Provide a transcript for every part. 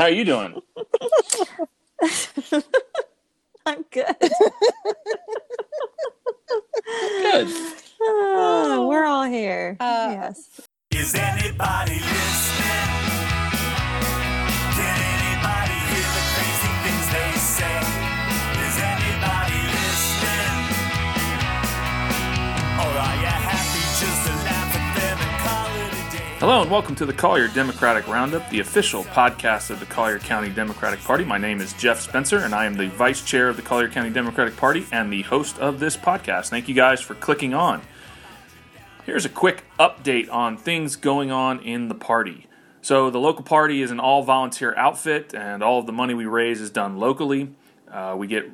How are you doing? I'm good. Good. Oh, we're all here. Uh, yes. Is anybody listening? Hello and welcome to the Collier Democratic Roundup, the official podcast of the Collier County Democratic Party. My name is Jeff Spencer and I am the vice chair of the Collier County Democratic Party and the host of this podcast. Thank you guys for clicking on. Here's a quick update on things going on in the party. So, the local party is an all volunteer outfit, and all of the money we raise is done locally. Uh, we get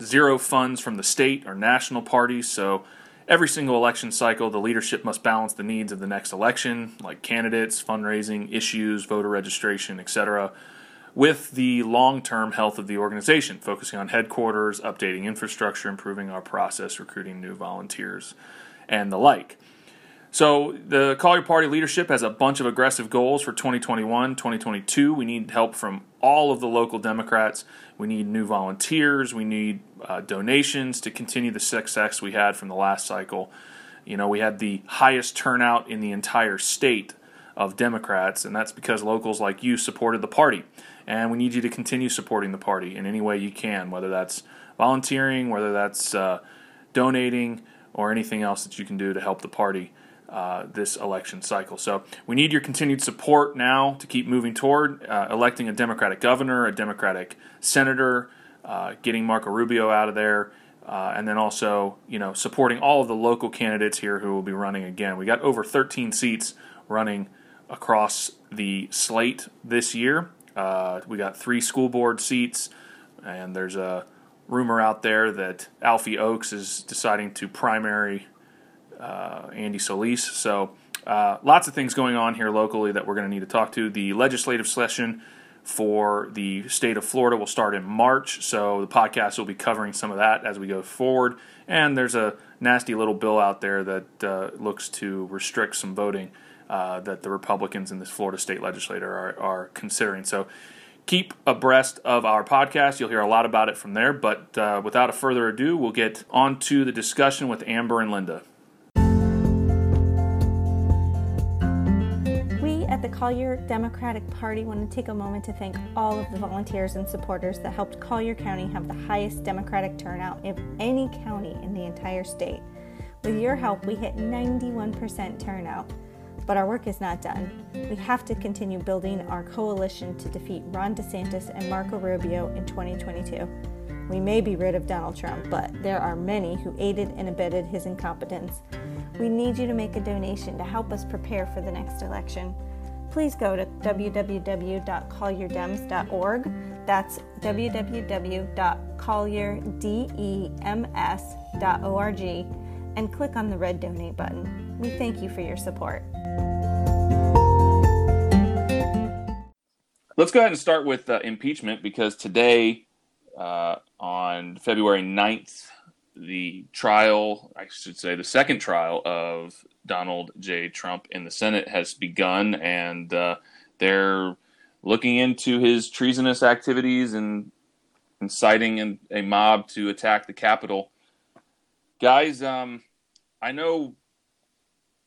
zero funds from the state or national parties, so every single election cycle, the leadership must balance the needs of the next election, like candidates, fundraising, issues, voter registration, etc., with the long term health of the organization, focusing on headquarters, updating infrastructure, improving our process, recruiting new volunteers, and the like. So the Collier Party leadership has a bunch of aggressive goals for 2021, 2022. We need help from all of the local Democrats. We need new volunteers. We need uh, donations to continue the success we had from the last cycle. You know, we had the highest turnout in the entire state of Democrats, and that's because locals like you supported the party. And we need you to continue supporting the party in any way you can, whether that's volunteering, whether that's uh, donating, or anything else that you can do to help the party uh, this election cycle. So we need your continued support now to keep moving toward uh, electing a Democratic governor, a Democratic senator, uh, getting Marco Rubio out of there, uh, and then also you know supporting all of the local candidates here who will be running again. We got over 13 seats running across the slate this year. Uh, we got three school board seats, and there's a rumor out there that Alfie Oakes is deciding to primary Andy Solis. So uh, lots of things going on here locally that we're going to need to talk to. The legislative session for the state of Florida will start in March, so the podcast will be covering some of that as we go forward. And there's a nasty little bill out there that uh, looks to restrict some voting uh, that the Republicans in this Florida state legislature are, are considering. So keep abreast of our podcast. You'll hear a lot about it from there. But uh, without a further ado, we'll get on to the discussion with Amber and Linda. Collier Democratic Party want to take a moment to thank all of the volunteers and supporters that helped Collier County have the highest Democratic turnout of any county in the entire state. With your help, we hit 91% turnout. But our work is not done. We have to continue building our coalition to defeat Ron DeSantis and Marco Rubio in 2022. We may be rid of Donald Trump, but there are many who aided and abetted his incompetence. We need you to make a donation to help us prepare for the next election. Please go to www.collierdems.org. That's www.collierdems.org and click on the red donate button. We thank you for your support. Let's go ahead and start with uh, impeachment because today, uh, on February 9th, the trial, I should say, the second trial of Donald J. Trump in the Senate has begun, and uh, they're looking into his treasonous activities and inciting an, a mob to attack the Capitol. Guys, um, I know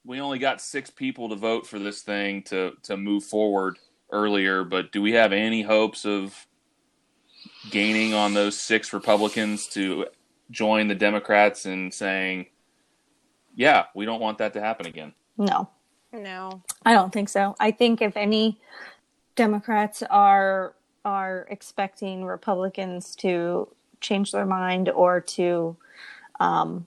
we only got six people to vote for this thing to, to move forward earlier, but do we have any hopes of gaining on those six Republicans to join the Democrats in saying, yeah, we don't want that to happen again? No, No. I don't think so. I think if any Democrats are are expecting Republicans to change their mind or to um,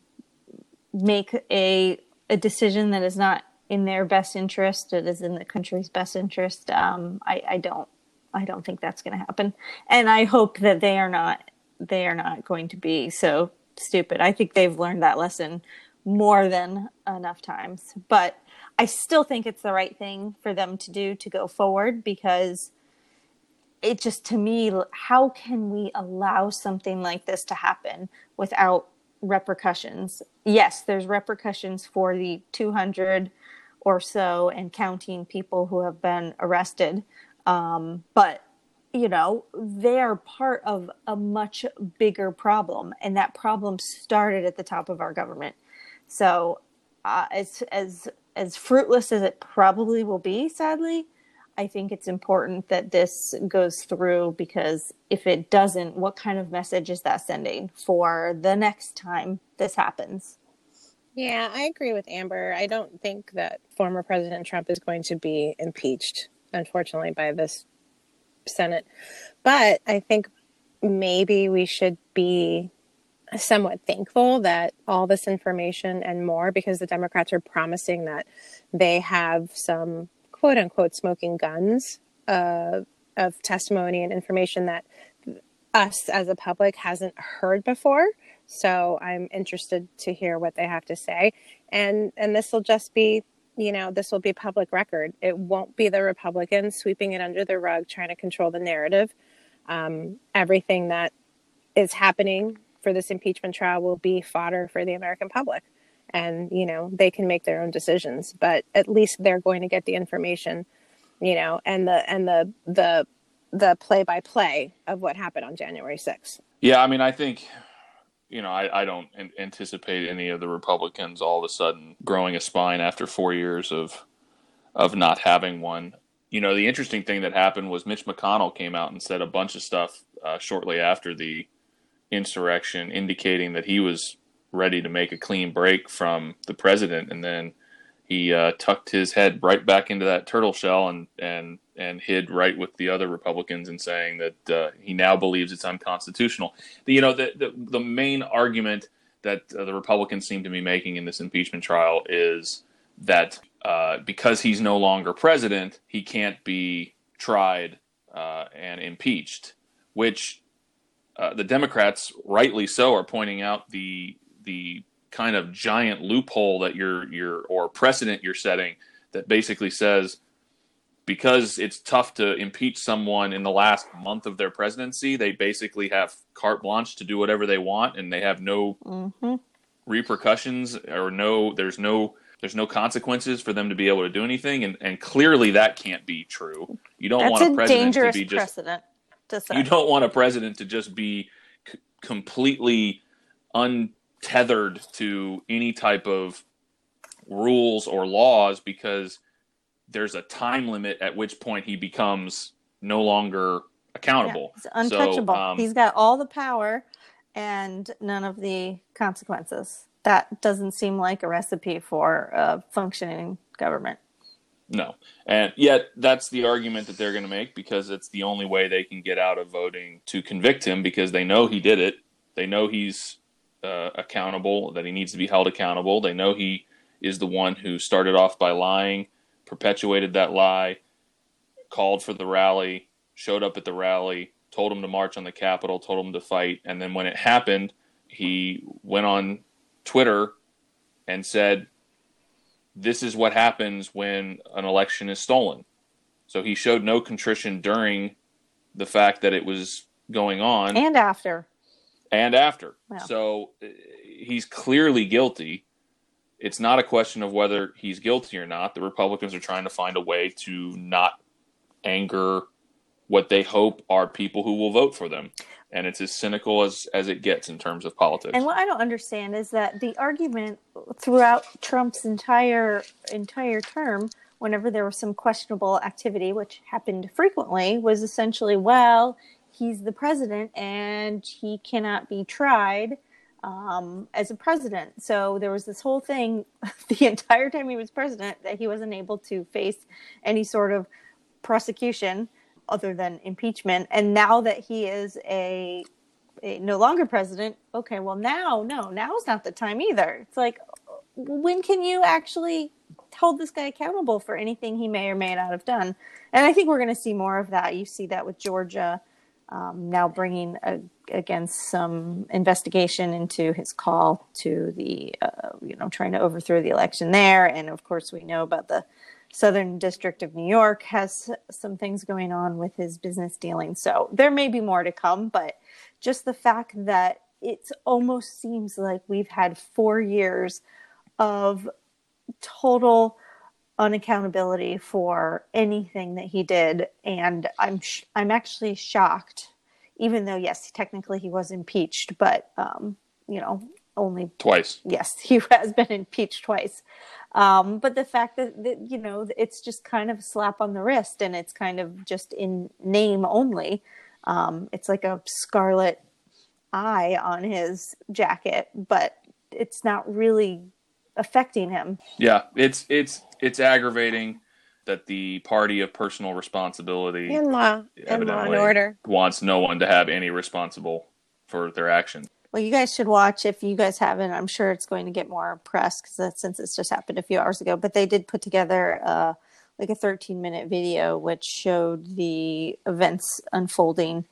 make a a decision that is not in their best interest, it is in the country's best interest. Um, I, I don't I don't think that's going to happen, and I hope that they are not they are not going to be so stupid. I think they've learned that lesson more than enough times, but I still think it's the right thing for them to do to go forward because it just to me how can we allow something like this to happen without repercussions yes there's repercussions for the 200 or so and counting people who have been arrested um, but you know, they are part of a much bigger problem, and that problem started at the top of our government. So, uh, as as as fruitless as it probably will be, sadly, I think it's important that this goes through because if it doesn't, what kind of message is that sending for the next time this happens? Yeah, I agree with Amber. I don't think that former President Trump is going to be impeached, unfortunately, by this Senate. But I think maybe we should be somewhat thankful that all this information and more, because the Democrats are promising that they have some quote unquote smoking guns uh, of testimony and information that us as a public hasn't heard before. So I'm interested to hear what they have to say. And and this will just be, you know, this will be public record. It won't be the Republicans sweeping it under the rug trying to control the narrative. Um, everything that is happening for this impeachment trial will be fodder for the American public. And, you know, they can make their own decisions, but at least they're going to get the information, you know, and the and the the the play by play of what happened on January 6th. Yeah, I mean, I think you know, I, I don't anticipate any of the Republicans all of a sudden growing a spine after four years of of not having one. You know, the interesting thing that happened was Mitch McConnell came out and said a bunch of stuff uh, shortly after the insurrection, indicating that he was ready to make a clean break from the president, and then he uh, tucked his head right back into that turtle shell and and and hid right with the other Republicans in saying that uh, he now believes it's unconstitutional. The, you know, the, the, the main argument that uh, the Republicans seem to be making in this impeachment trial is that uh, because he's no longer president, he can't be tried uh, and impeached, which uh, the Democrats, rightly so, are pointing out the the kind of giant loophole that you're you're or precedent you're setting that basically says because it's tough to impeach someone in the last month of their presidency, they basically have carte blanche to do whatever they want, and they have no mm-hmm. repercussions or no there's no there's no consequences for them to be able to do anything, and and clearly that can't be true. You don't That's want a, a president to be just precedent to set. you don't want a president to just be c- completely untethered to any type of rules or laws because there's a time limit at which point he becomes no longer accountable. Yeah, he's untouchable. So, um, he's got all the power and none of the consequences. That doesn't seem like a recipe for a functioning government. No. And yet that's the argument that they're going to make because it's the only way they can get out of voting to convict him because they know he did it. They know he's uh, accountable, that he needs to be held accountable. They know he is the one who started off by lying perpetuated that lie, called for the rally, showed up at the rally, told him to march on the Capitol, told him to fight. And then when it happened, he went on Twitter and said, This is what happens when an election is stolen. So he showed no contrition during the fact that it was going on and after. And after. So uh, he's clearly guilty it's not a question of whether he's guilty or not. The Republicans are trying to find a way to not anger what they hope are people who will vote for them. And it's as cynical as, as it gets in terms of politics. And what I don't understand is that the argument throughout Trump's entire entire term, whenever there was some questionable activity, which happened frequently, was essentially, well, he's the president and he cannot be tried um, as a president. So there was this whole thing the entire time he was president that he wasn't able to face any sort of prosecution other than impeachment. And now that he is a, a no longer president, okay, well now, no, now is not the time either. It's like, when can you actually hold this guy accountable for anything he may or may not have done? And I think we're going to see more of that. You see that with Georgia um, now bringing a, against some investigation into his call to the, uh, you know, trying to overthrow the election there. And of course, we know about the Southern District of New York has some things going on with his business dealings. So there may be more to come, but just the fact that it almost seems like we've had four years of total unaccountability for anything that he did, and I'm sh- I'm actually shocked, even though yes, technically he was impeached, but um, you know only Twice. yes, he has been impeached twice. Um, but the fact that, that, you know, it's just kind of a slap on the wrist and it's kind of just in name only. Um, it's like a scarlet eye on his jacket, but it's not really affecting him. Yeah, it's it's it's aggravating that the party of personal responsibility In law, in law and order. wants no one to have any responsible for their actions. Well, you guys should watch if you guys haven't. I'm sure it's going to get more press because since it's just happened a few hours ago. But they did put together uh, like a 13 minute video which showed the events unfolding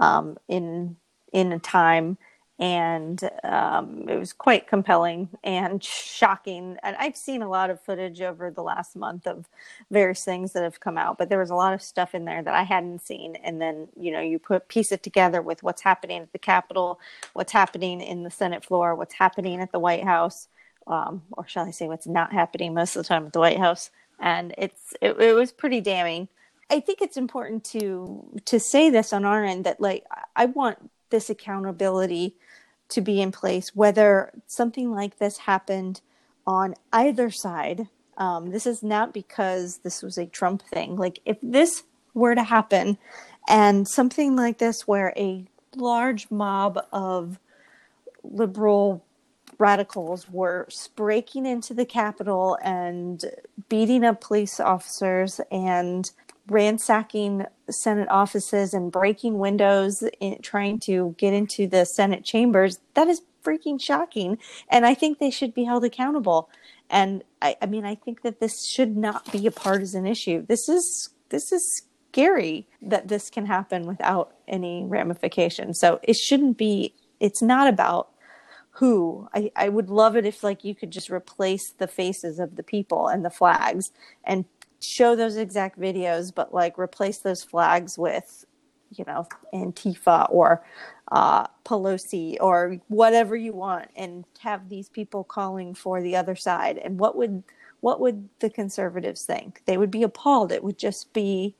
um, in in a time, and um, it was quite compelling and shocking. And I've seen a lot of footage over the last month of various things that have come out, but there was a lot of stuff in there that I hadn't seen. And then you know you put piece it together with what's happening at the Capitol, what's happening in the Senate floor, what's happening at the White House. Um, or shall I say, what's not happening most of the time at the White House, and it's it, it was pretty damning. I think it's important to to say this on our end that like I want this accountability to be in place, whether something like this happened on either side. Um, this is not because this was a Trump thing. Like if this were to happen, and something like this, where a large mob of liberal radicals were breaking into the Capitol and beating up police officers and ransacking Senate offices and breaking windows, in, trying to get into the Senate chambers. That is freaking shocking. And I think they should be held accountable. And I, I mean, I think that this should not be a partisan issue. This is this is scary that this can happen without any ramifications. So it shouldn't be. It's not about who I, I would love it if like you could just replace the faces of the people and the flags and show those exact videos but like replace those flags with you know antifa or uh, pelosi or whatever you want and have these people calling for the other side and what would what would the conservatives think they would be appalled it would just be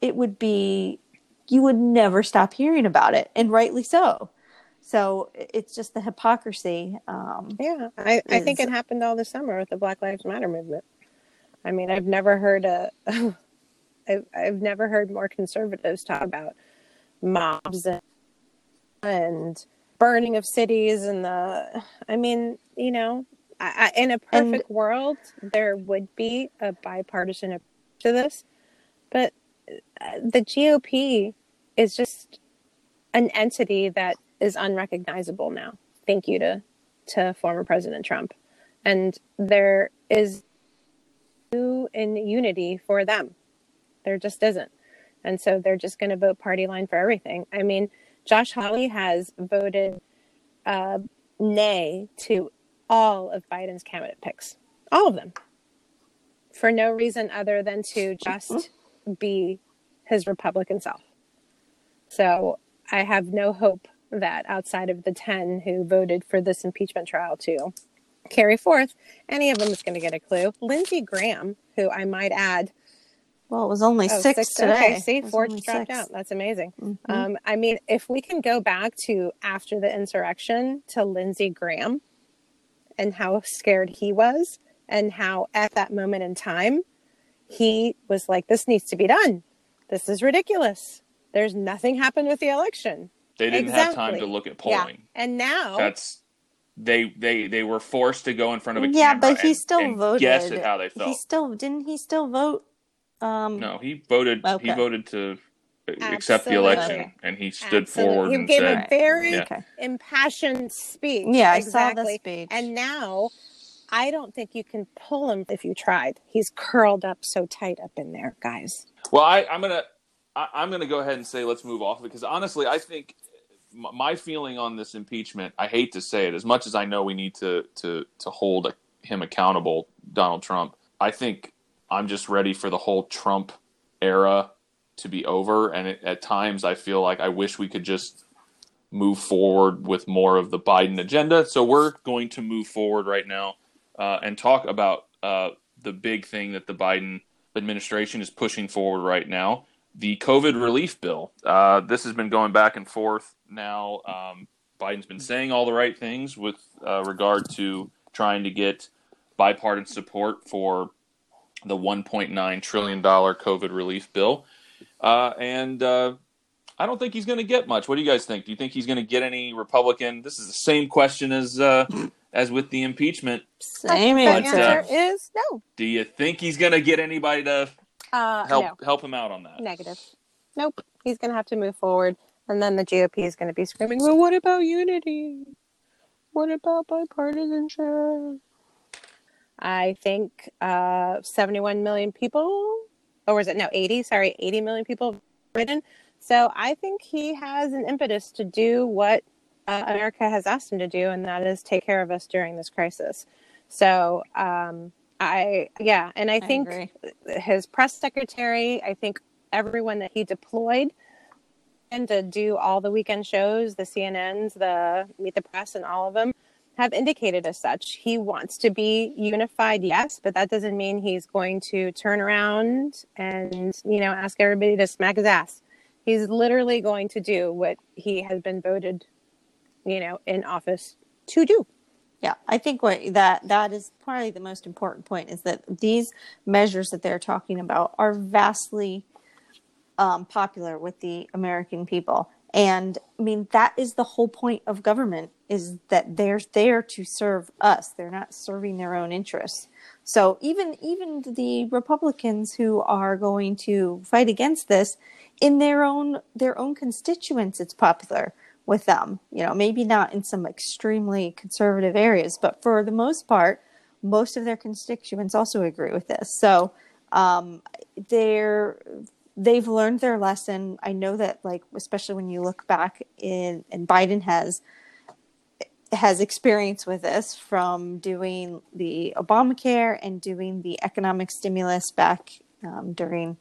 it would be you would never stop hearing about it and rightly so so it's just the hypocrisy. Um, Yeah, I, I think it happened all the summer with the Black Lives Matter movement. I mean, I've never heard a, I've, I've never heard more conservatives talk about mobs and, and burning of cities and the. I mean, you know, I, I, in a And- perfect world, there would be a bipartisan approach to this, but uh, the GOP is just an entity that is unrecognizable now. Thank you to to former President Trump, and there is in unity for them. There just isn't, and so they're just going to vote party line for everything. I mean, Josh Hawley has voted uh, nay to all of Biden's candidate picks, all of them, for no reason other than to just be his Republican self. So I have no hope that outside of the 10 who voted for this impeachment trial to carry forth, any of them is going to get a clue. Lindsey Graham, who I might add, well, it was only oh, six, six- today. Okay, see, It four dropped six. out. That's amazing. Mhm. Um, I mean, if we can go back to after the insurrection to Lindsey Graham and how scared he was, and how at that moment in time, he was like, this needs to be done. This is ridiculous. There's nothing happened with the election. They didn't have time to look at polling. Yeah. polling. And now, That's they they they were forced to go in front of a candidate. yeah, camera but he and- still and voted. guess at how they felt. He still didn't. He still vote. Um, No, he voted. He voted to accept the Absolutely. election, and he stood Absolutely. forward He and gave said, a very Yeah. Okay. impassioned speech. Yeah, I saw the speech. And now, I don't think you can pull him if you tried. He's curled up so tight up in there, guys. Well, I, I'm gonna I, I'm gonna go ahead and say let's move off because honestly, I think m- my feeling on this impeachment. I hate to say it, as much as I know we need to to to hold him accountable, Donald Trump. I think I'm just ready for the whole Trump era to be over, and it, at times I feel like I wish we could just move forward with more of the Biden agenda. So we're going to move forward right now uh, and talk about uh, the big thing that the Biden administration is pushing forward right now the COVID relief bill. Uh, this has been going back and forth now. Um, Biden's been saying all the right things with uh, regard to trying to get bipartisan support for the $1.9 trillion COVID relief bill. Uh, and uh, I don't think he's going to get much. What do you guys think? Do you think he's going to get any Republican? This is the same question as uh, as with the impeachment. Same the But, answer. uh, is no. Do you think he's going to get anybody to Uh, help no. help him out on that? Negative. Nope. He's going to have to move forward. And then the GOP is going to be screaming, well, what about unity? What about bipartisanship? I think uh, 71 million people, or was it no, 80? Sorry, 80 million people have written. So I think he has an impetus to do what uh, America has asked him to do, and that is take care of us during this crisis. So um, I, yeah, and I I think agree. his press secretary, I think everyone that he deployed and to do all the weekend shows, the CNNs, the Meet the Press, and all of them have indicated as such. He wants to be unified, yes, but that doesn't mean he's going to turn around and, you know, ask everybody to smack his ass. He's literally going to do what he has been voted, you know, in office to do. Yeah, I think what that that is probably the most important point is that these measures that they're talking about are vastly um, popular with the American people, and I mean that is the whole point of government is that they're there to serve us. They're not serving their own interests. So even even the Republicans who are going to fight against this in their own their own constituents, it's popular with them. You know, maybe not in some extremely conservative areas, but for the most part, most of their constituents also agree with this. So um, they're they've learned their lesson. I know that, like, especially when you look back in, and Biden has has experience with this from doing the Obamacare and doing the economic stimulus back um, during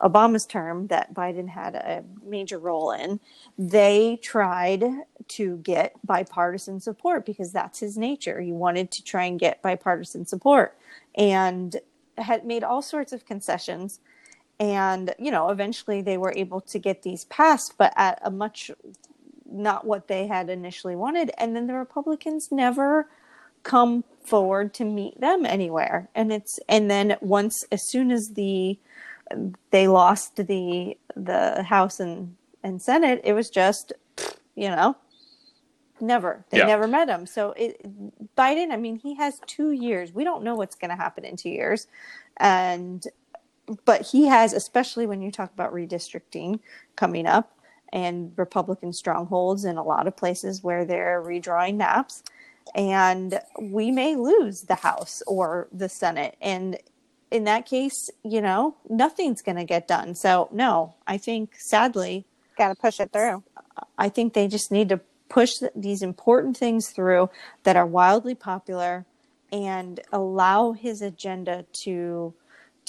Obama's term that Biden had a major role in. They tried to get bipartisan support because that's his nature. He wanted to try and get bipartisan support and had made all sorts of concessions. And, you know, eventually they were able to get these passed, but at a much not what they had initially wanted. And then the Republicans never come forward to meet them anywhere. And it's and then once as soon as the they lost the the House and and Senate, it was just you know never they Yeah. never met him. So it Biden, I mean, he has two years. We don't know what's going to happen in two years, and but he has, especially when you talk about redistricting coming up and Republican strongholds in a lot of places where they're redrawing maps. And we may lose the House or the Senate. And in that case, you know, nothing's going to get done. So, no, I think sadly, Got to push it through. I think they just need to push these important things through that are wildly popular and allow his agenda to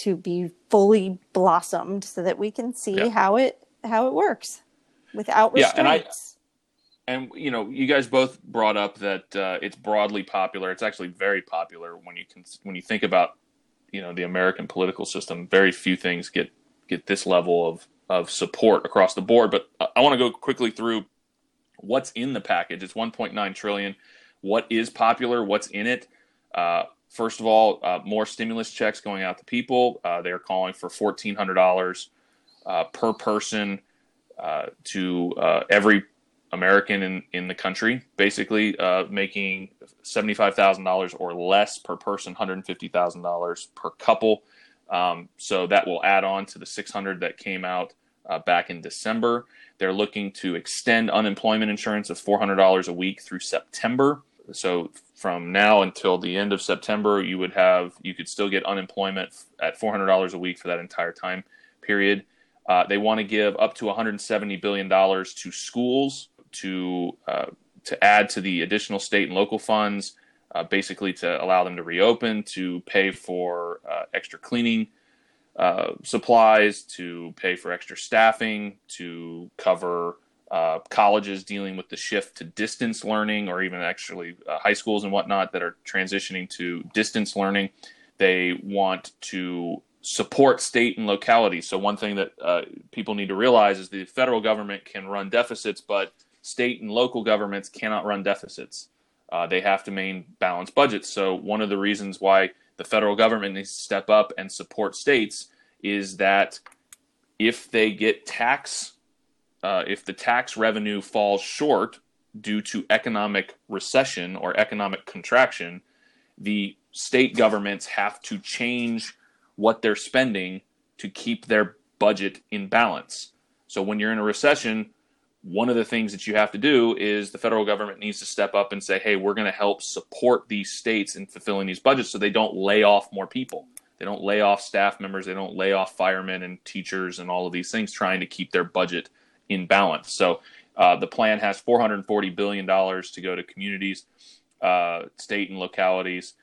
to be fully blossomed so that we can see Yeah. how it how it works without restraints. Yeah, and I- And you know, you guys both brought up that uh, it's broadly popular. It's actually very popular when you can when you think about you know the American political system. Very few things get get this level of of support across the board. But I- I want to go quickly through what's in the package. It's 1.9 trillion. What is popular? What's in it? Uh, first of all, uh, more stimulus checks going out to people. Uh, they're calling for fourteen hundred dollars uh, per person uh, to uh, every American in, in the country, basically making seventy-five thousand dollars or less per person, hundred and fifty thousand dollars per couple. Um, so that will add on to the six hundred that came out uh, back in December. They're looking to extend unemployment insurance of four hundred dollars a week through September. So from now until the end of September, you would have you could still get unemployment at four hundred dollars a week for that entire time period. Uh, they want to give up to 170 billion dollars to schools to uh, to add to the additional state and local funds, uh, basically to allow them to reopen, to pay for uh, extra cleaning uh, supplies, to pay for extra staffing, to cover uh, colleges dealing with the shift to distance learning, or even actually uh, high schools and whatnot that are transitioning to distance learning. They want to support state and localities. So one thing that uh, people need to realize is the federal government can run deficits, but state and local governments cannot run deficits. Uh, they have to maintain balanced budgets. So one of the reasons why the federal government needs to step up and support states is that if they get tax, uh, if the tax revenue falls short due to economic recession or economic contraction, the state governments have to change what they're spending to keep their budget in balance. So when you're in a recession, one of the things that you have to do is the federal government needs to step up and say, hey, we're going to help support these states in fulfilling these budgets so they don't lay off more people. They don't lay off staff members, they don't lay off firemen and teachers and all of these things, trying to keep their budget in balance. So uh, the plan has $440 billion to go to communities, uh, state and localities,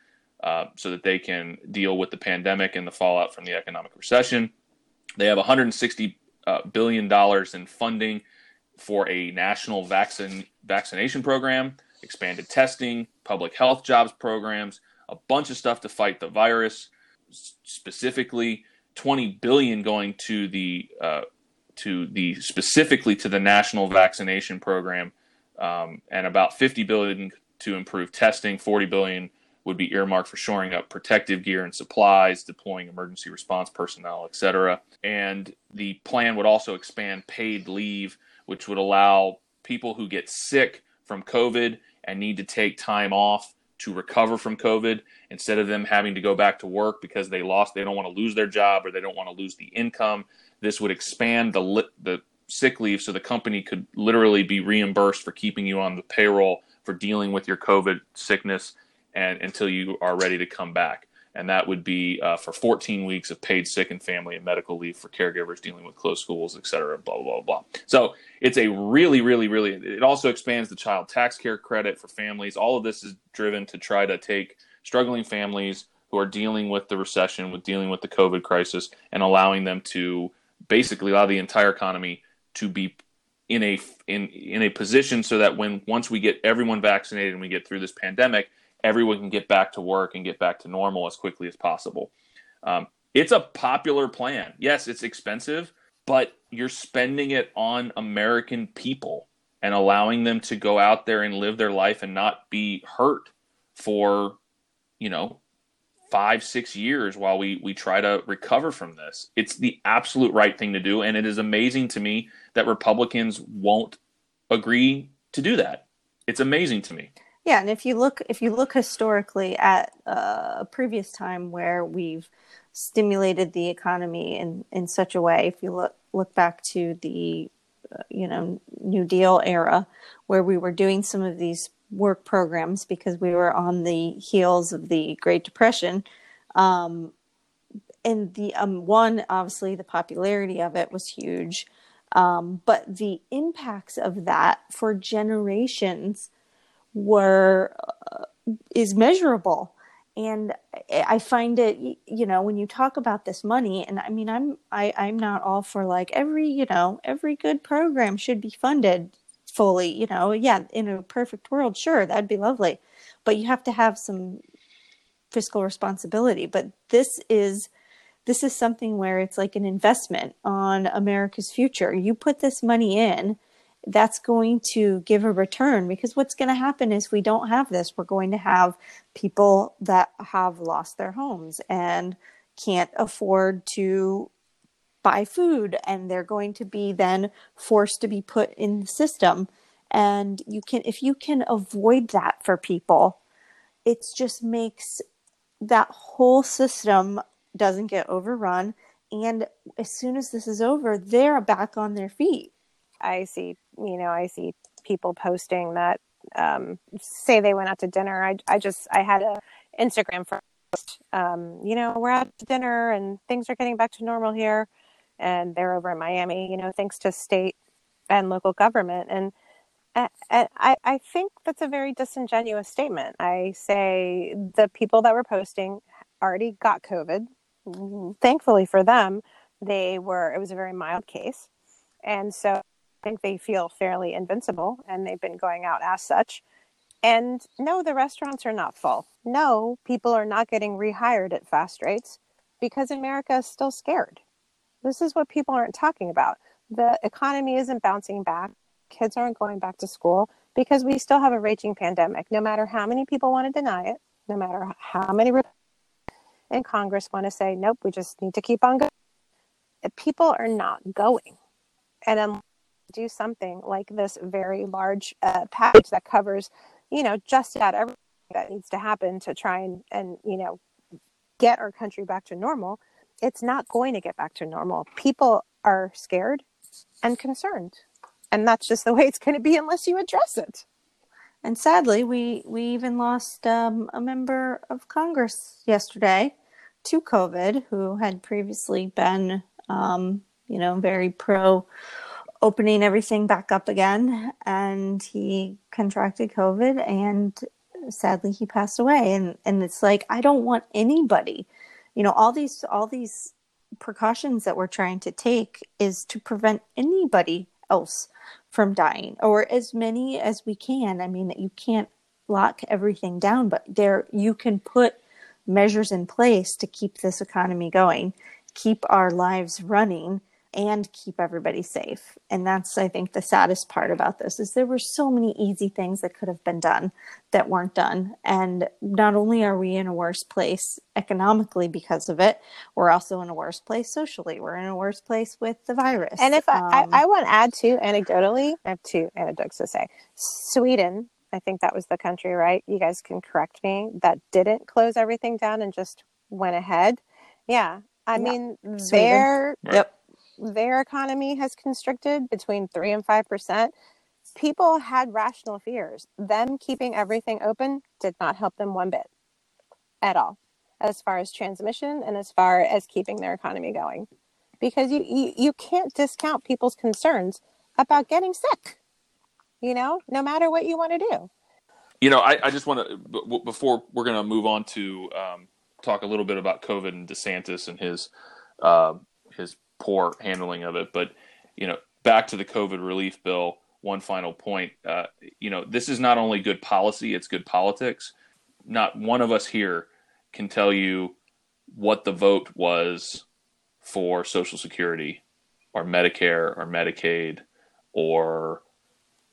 uh, so that they can deal with the pandemic and the fallout from the economic recession. They have 160 uh, billion dollars in funding for a national vaccine vaccination program, expanded testing, public health jobs programs, a bunch of stuff to fight the virus. Specifically, 20 billion going to the uh, to the specifically to the national vaccination program, um, and about 50 billion to improve testing. 40 billion would be earmarked for shoring up protective gear and supplies, deploying emergency response personnel, etc. And the plan would also expand paid leave which would allow people who get sick from COVID and need to take time off to recover from COVID instead of them having to go back to work because they lost, they don't want to lose their job or they don't want to lose the income. This would expand the the sick leave so the company could literally be reimbursed for keeping you on the payroll for dealing with your COVID sickness and until you are ready to come back and that would be uh, for 14 weeks of paid sick and family and medical leave for caregivers dealing with closed schools, et cetera, blah, blah, blah, blah. So it's a really, really, really, it also expands the child tax care credit for families. All of this is driven to try to take struggling families who are dealing with the recession, with dealing with the COVID crisis, and allowing them to basically allow the entire economy to be in a in in a position so that when once we get everyone vaccinated and we get through this pandemic, everyone can get back to work and get back to normal as quickly as possible. Um, it's a popular plan. Yes, it's expensive, but you're spending it on American people and allowing them to go out there and live their life and not be hurt for, you know, five, six years while we, we try to recover from this. It's the absolute right thing to do. And it is amazing to me that Republicans won't agree to do that. It's amazing to me. Yeah, and if you look if you look historically at uh, a previous time where we've stimulated the economy in in such a way, if you look look back to the uh, you know New Deal era, where we were doing some of these work programs because we were on the heels of the Great Depression. Um, and the um, one, obviously, the popularity of it was huge, um, but the impacts of that for generations were uh, is measurable. And i find it you know when you talk about this money and i mean i'm I, i'm not all for like every you know every good program should be funded fully you know yeah in a perfect world sure that'd be lovely. But you have to have some fiscal responsibility. But this is this is something where it's like an investment on america's future. You put this money in that's going to give a return because what's going to happen is we don't have this. We're going to have people that have lost their homes and can't afford to buy food and they're going to be then forced to be put in the system and you can if you can avoid that for people it just makes that whole system doesn't get overrun and as soon as this is over they're back on their feet I see, you know, I see people posting that um, say they went out to dinner. I, I just, I had a Instagram post, um, you know, we're out to dinner and things are getting back to normal here. And they're over in Miami, you know, thanks to state and local government. And, I, I think that's a very disingenuous statement. I say the people that were posting already got COVID. Thankfully for them, they were, it was a very mild case. And so I think they feel fairly invincible and they've been going out as such. And no, the restaurants are not full. No, people are not getting rehired at fast rates because America is still scared. This is what people aren't talking about. The economy isn't bouncing back. Kids aren't going back to school because we still have a raging pandemic. No matter how many people want to deny it, no matter how many in Congress want to say, nope, we just need to keep on going. People are not going. And then do something like this very large uh, package that covers, you know, just about everything that needs to happen to try and, and, you know, get our country back to normal, it's not going to get back to normal. People are scared and concerned. And that's just the way it's going to be unless you address it. And sadly, we, we even lost um, a member of Congress yesterday to COVID who had previously been, um, you know, very pro opening everything back up again. And he contracted COVID and sadly he passed away. And, and it's like, I don't want anybody, you know, all these, all these precautions that we're trying to take is to prevent anybody else from dying or as many as we can. I mean, that you can't lock everything down, but there you can put measures in place to keep this economy going, keep our lives running and keep everybody safe. And that's I think the saddest part about this is there were so many easy things that could have been done that weren't done. And not only are we in a worse place economically because of it, we're also in a worse place socially. We're in a worse place with the virus. And if I, Um, I, I want to add too, anecdotally, I have two anecdotes to say. Sweden, I think that was the country, right? You guys can correct me, that didn't close everything down and just went ahead. Yeah. I Yeah. mean, Sweden. their Yep. Their economy has constricted between three and five percent. People had rational fears. Them keeping everything open did not help them one bit at all, as far as transmission and as far as keeping their economy going. Because you, you, you can't discount people's concerns about getting sick, you know, no matter what you want to do. You know, I, I just want to b- before we're going to move on to um, talk a little bit about COVID and DeSantis and his uh, his poor handling of it. But you know, back to the COVID relief bill. One final point. Uh, you know, this is not only good policy; it's good politics. Not one of us here can tell you what the vote was for Social Security, or Medicare, or Medicaid, or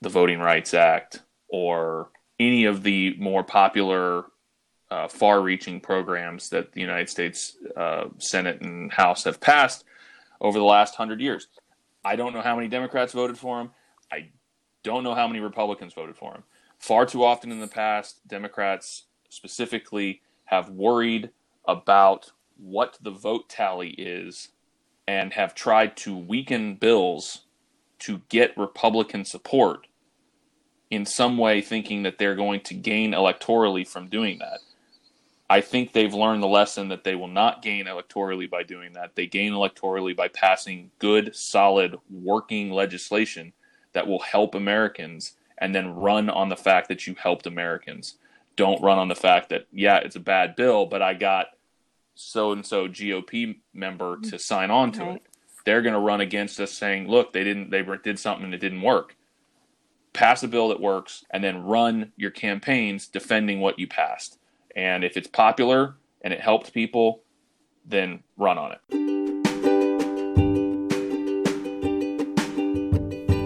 the Voting Rights Act, or any of the more popular, uh, far reaching programs that the United States uh, Senate and House have passed over the last hundred years. I don't know how many Democrats voted for him. I don't know how many Republicans voted for him. Far too often in the past, Democrats specifically have worried about what the vote tally is and have tried to weaken bills to get Republican support in some way, thinking that they're going to gain electorally from doing that. I think they've learned the lesson that they will not gain electorally by doing that. They gain electorally by passing good, solid, working legislation that will help Americans and then run on the fact that you helped Americans. Don't run on the fact that, yeah, it's a bad bill, but I got so and so GOP member to sign on to Right. it. They're going to run against us saying, look, they didn't, they did something and it didn't work. Pass a bill that works and then run your campaigns defending what you passed. And if it's popular and it helped people, then run on it.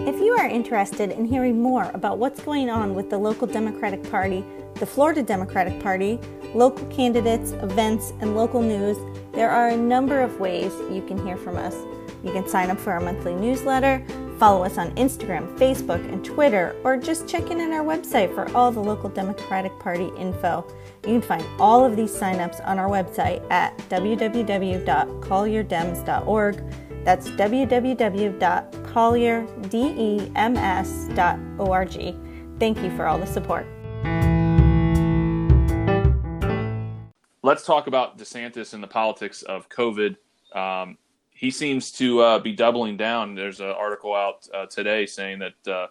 If you are interested in hearing more about what's going on with the local Democratic Party, the Florida Democratic Party, local candidates, events, and local news, there are a number of ways you can hear from us. You can sign up for our monthly newsletter, follow us on Instagram, Facebook, and Twitter, or just check in on our website for all the local Democratic Party info. You can find all of these signups on our website at www.collierdems.org. That's www.collierdems.org. Thank you for all the support. Let's talk about DeSantis and the politics of COVID. Um, he seems to uh, be doubling down. There's an article out uh, today saying that uh,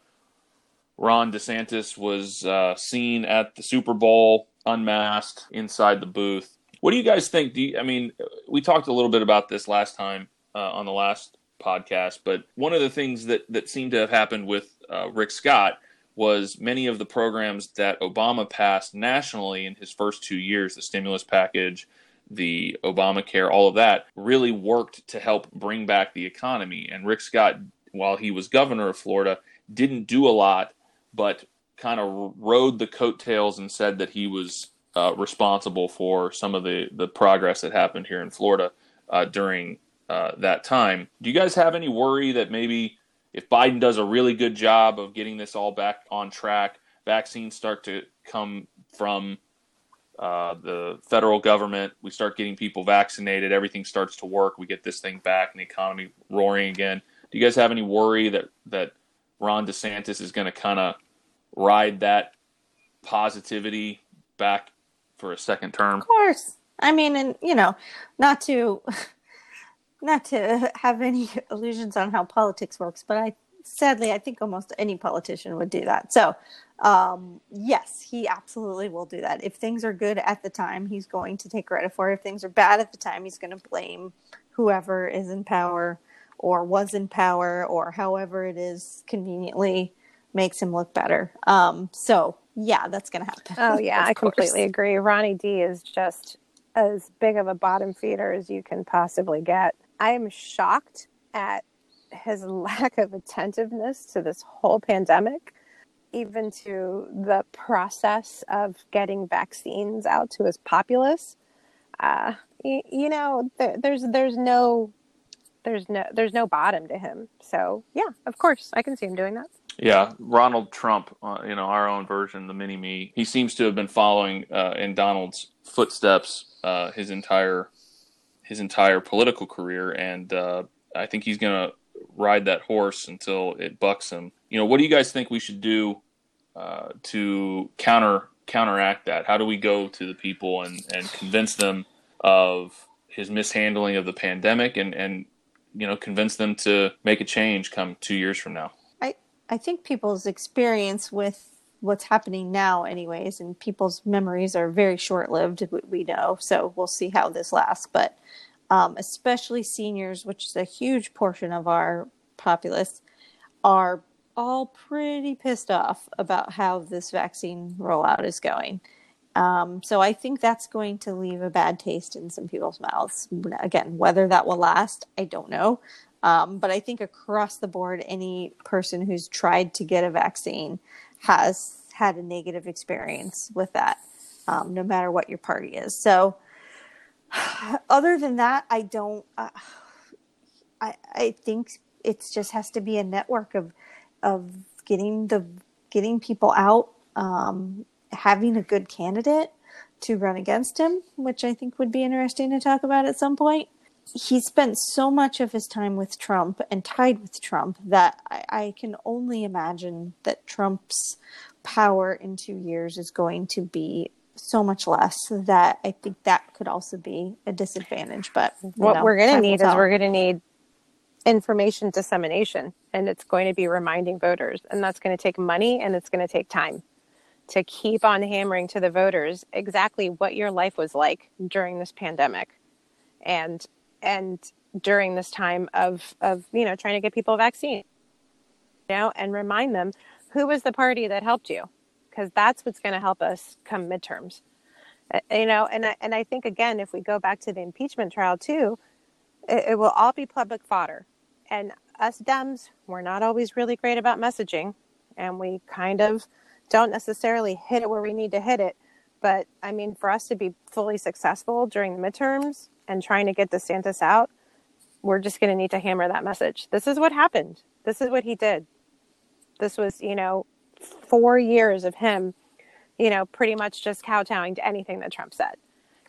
Ron DeSantis was uh, seen at the Super Bowl unmasked inside the booth. What do you guys think? You, I mean, we talked a little bit about this last time uh, on the last podcast, but one of the things that that seemed to have happened with uh, Rick Scott was many of the programs that Obama passed nationally in his first two years, the stimulus package, the Obamacare, all of that really worked to help bring back the economy. And Rick Scott, while he was governor of Florida, didn't do a lot, but kind of rode the coattails and said that he was uh, responsible for some of the, the progress that happened here in Florida uh, during uh, that time. Do you guys have any worry that maybe if Biden does a really good job of getting this all back on track, vaccines start to come from uh, the federal government. We start getting people vaccinated. Everything starts to work. We get this thing back, and the economy roaring again. Do you guys have any worry that that Ron DeSantis is going to kind of ride that positivity back for a second term? Of course. I mean, and you know, not to not to have any illusions on how politics works, but I sadly I think almost any politician would do that. So um, yes, he absolutely will do that. If things are good at the time, he's going to take credit for it. If things are bad at the time, he's going to blame whoever is in power or was in power or however it is conveniently makes him look better. Um, so yeah, that's going to happen. Oh yeah, I course. completely agree. Ronnie D is just as big of a bottom feeder as you can possibly get. I am shocked at his lack of attentiveness to this whole pandemic, even to the process of getting vaccines out to his populace. Uh, you, you know, there, there's there's no there's no there's no bottom to him. So yeah, of course, I can see him doing that. Yeah, Ronald Trump, uh, you know, our own version, the mini me. He seems to have been following uh, in Donald's footsteps uh, his entire his entire political career, and uh, I think he's going to ride that horse until it bucks him. You know, what do you guys think we should do uh, to counter counteract that? How do we go to the people and and convince them of his mishandling of the pandemic and and you know convince them to make a change come two years from now? I, I think people's experience with what's happening now, anyways, and people's memories are very short lived, we know. So we'll see how this lasts. But um, especially seniors, which is a huge portion of our populace, are all pretty pissed off about how this vaccine rollout is going. Um, so I think that's going to leave a bad taste in some people's mouths. Again, whether that will last, I don't know. Um, but I think across the board, any person who's tried to get a vaccine has had a negative experience with that, um, no matter what your party is. So, other than that, I don't. Uh, I I think it just has to be a network of of getting the getting people out, um, having a good candidate to run against him, which I think would be interesting to talk about at some point he spent so much of his time with Trump and tied with Trump that I, I, can only imagine that Trump's power in two years is going to be so much less that I think that could also be a disadvantage. But what know, we're going to need is we're going to need information dissemination, and it's going to be reminding voters, and that's going to take money and it's going to take time to keep on hammering to the voters exactly what your life was like during this pandemic and and during this time of of you know trying to get people a vaccine you know and remind them who was the party that helped you because that's what's going to help us come midterms you know and I, and I think again if we go back to the impeachment trial too it, it will all be public fodder and us dems we're not always really great about messaging and we kind of don't necessarily hit it where we need to hit it but i mean for us to be fully successful during the midterms and trying to get DeSantis out, we're just going to need to hammer that message. This is what happened. This is what he did. This was, you know, four years of him, you know, pretty much just kowtowing to anything that Trump said.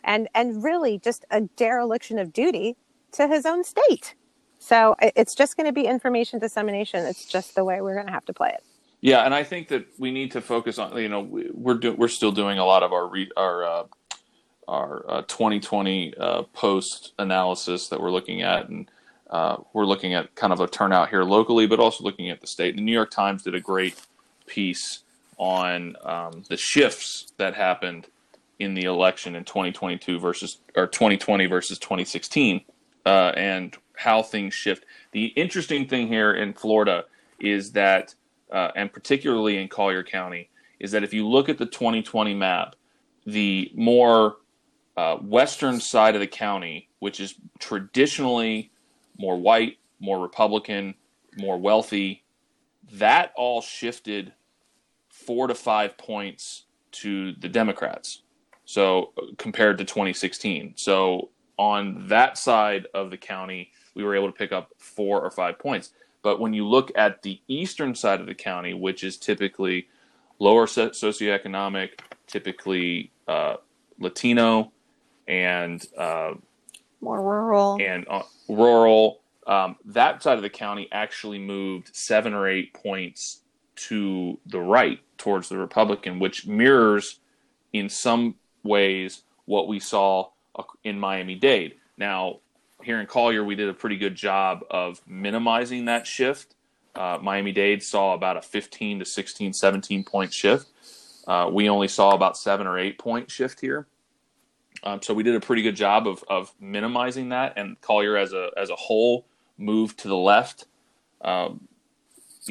And and really just a dereliction of duty to his own state. So it's just going to be information dissemination. It's just the way we're going to have to play it. Yeah, and I think that we need to focus on. You know, we- we're do, we're still doing a lot of our re, our uh, our uh, 2020 uh, post analysis that we're looking at, and uh, we're looking at kind of a turnout here locally, but also looking at the state. The New York Times did a great piece on um, the shifts that happened in the election in 2022 versus or 2020 versus 2016, uh, and how things shift. The interesting thing here in Florida is that uh, and particularly in Collier County, is that if you look at the 2020 map, the more uh, western side of the county, which is traditionally more white, more Republican, more wealthy, that all shifted four to five points to the Democrats. So compared to 2016. So on that side of the county, we were able to pick up four or five points. But when you look at the eastern side of the county, which is typically lower socioeconomic, typically uh, Latino, and uh, more rural, and uh, rural, um, that side of the county actually moved seven or eight points to the right towards the Republican, which mirrors in some ways what we saw in Miami Dade. Now, here in Collier, we did a pretty good job of minimizing that shift. Uh, Miami Dade saw about a 15 to 16, 17 point shift. Uh, we only saw about seven or eight point shift here. Um, so we did a pretty good job of, of minimizing that, and Collier as a as a whole moved to the left um,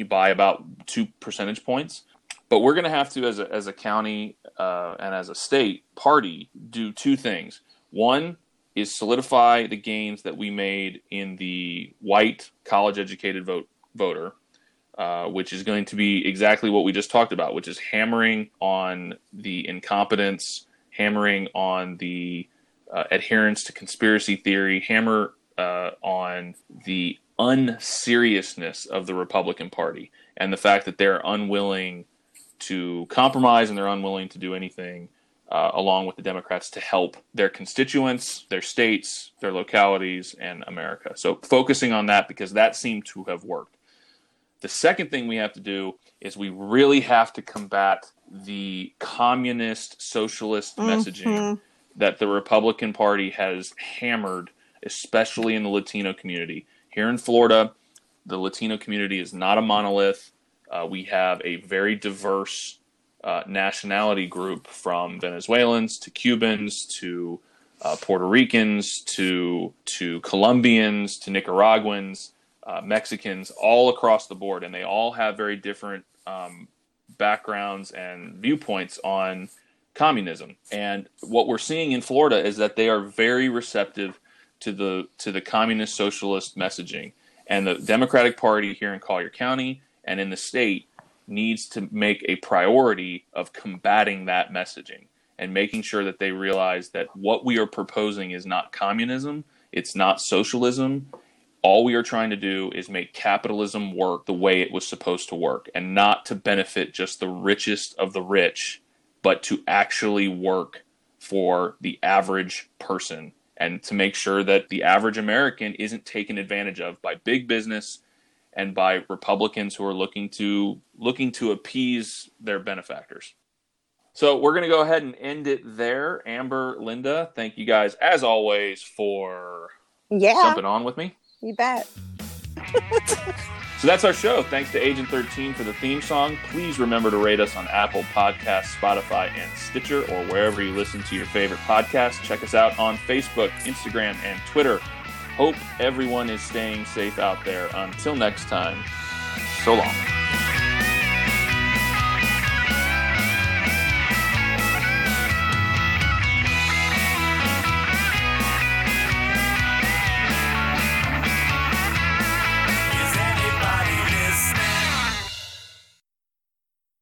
buy about two percentage points. But we're going to have to, as a, as a county uh, and as a state party, do two things. One is solidify the gains that we made in the white college educated vote voter, uh, which is going to be exactly what we just talked about, which is hammering on the incompetence, hammering on the uh, adherence to conspiracy theory, hammer uh, on the unseriousness of the Republican Party and the fact that they're unwilling to compromise and they're unwilling to do anything uh, along with the Democrats to help their constituents, their states, their localities, and America. So focusing on that because that seemed to have worked. The second thing we have to do is we really have to combat the communist socialist mm-hmm. messaging that the Republican Party has hammered, especially in the Latino community. Here in Florida, the Latino community is not a monolith. Uh, we have a very diverse uh, nationality group from Venezuelans to Cubans to uh, Puerto Ricans to to Colombians to Nicaraguans, uh, Mexicans, all across the board, and they all have very different um, backgrounds and viewpoints on communism. And what we're seeing in Florida is that they are very receptive to the to the communist socialist messaging, and the Democratic Party here in Collier County and in the state needs to make a priority of combating that messaging and making sure that they realize that what we are proposing is not communism, it's not socialism. All we are trying to do is make capitalism work the way it was supposed to work and not to benefit just the richest of the rich, but to actually work for the average person and to make sure that the average American isn't taken advantage of by big business and by Republicans who are looking to looking to appease their benefactors. So we're going to go ahead and end it there. Amber, Linda, thank you guys as always for yeah jumping on with me. You bet. so that's our show. Thanks to Agent 13 for the theme song. Please remember to rate us on Apple Podcasts, Spotify, and Stitcher, or wherever you listen to your favorite podcasts. Check us out on Facebook, Instagram, and Twitter Hope everyone is staying safe out there. Until next time, so long.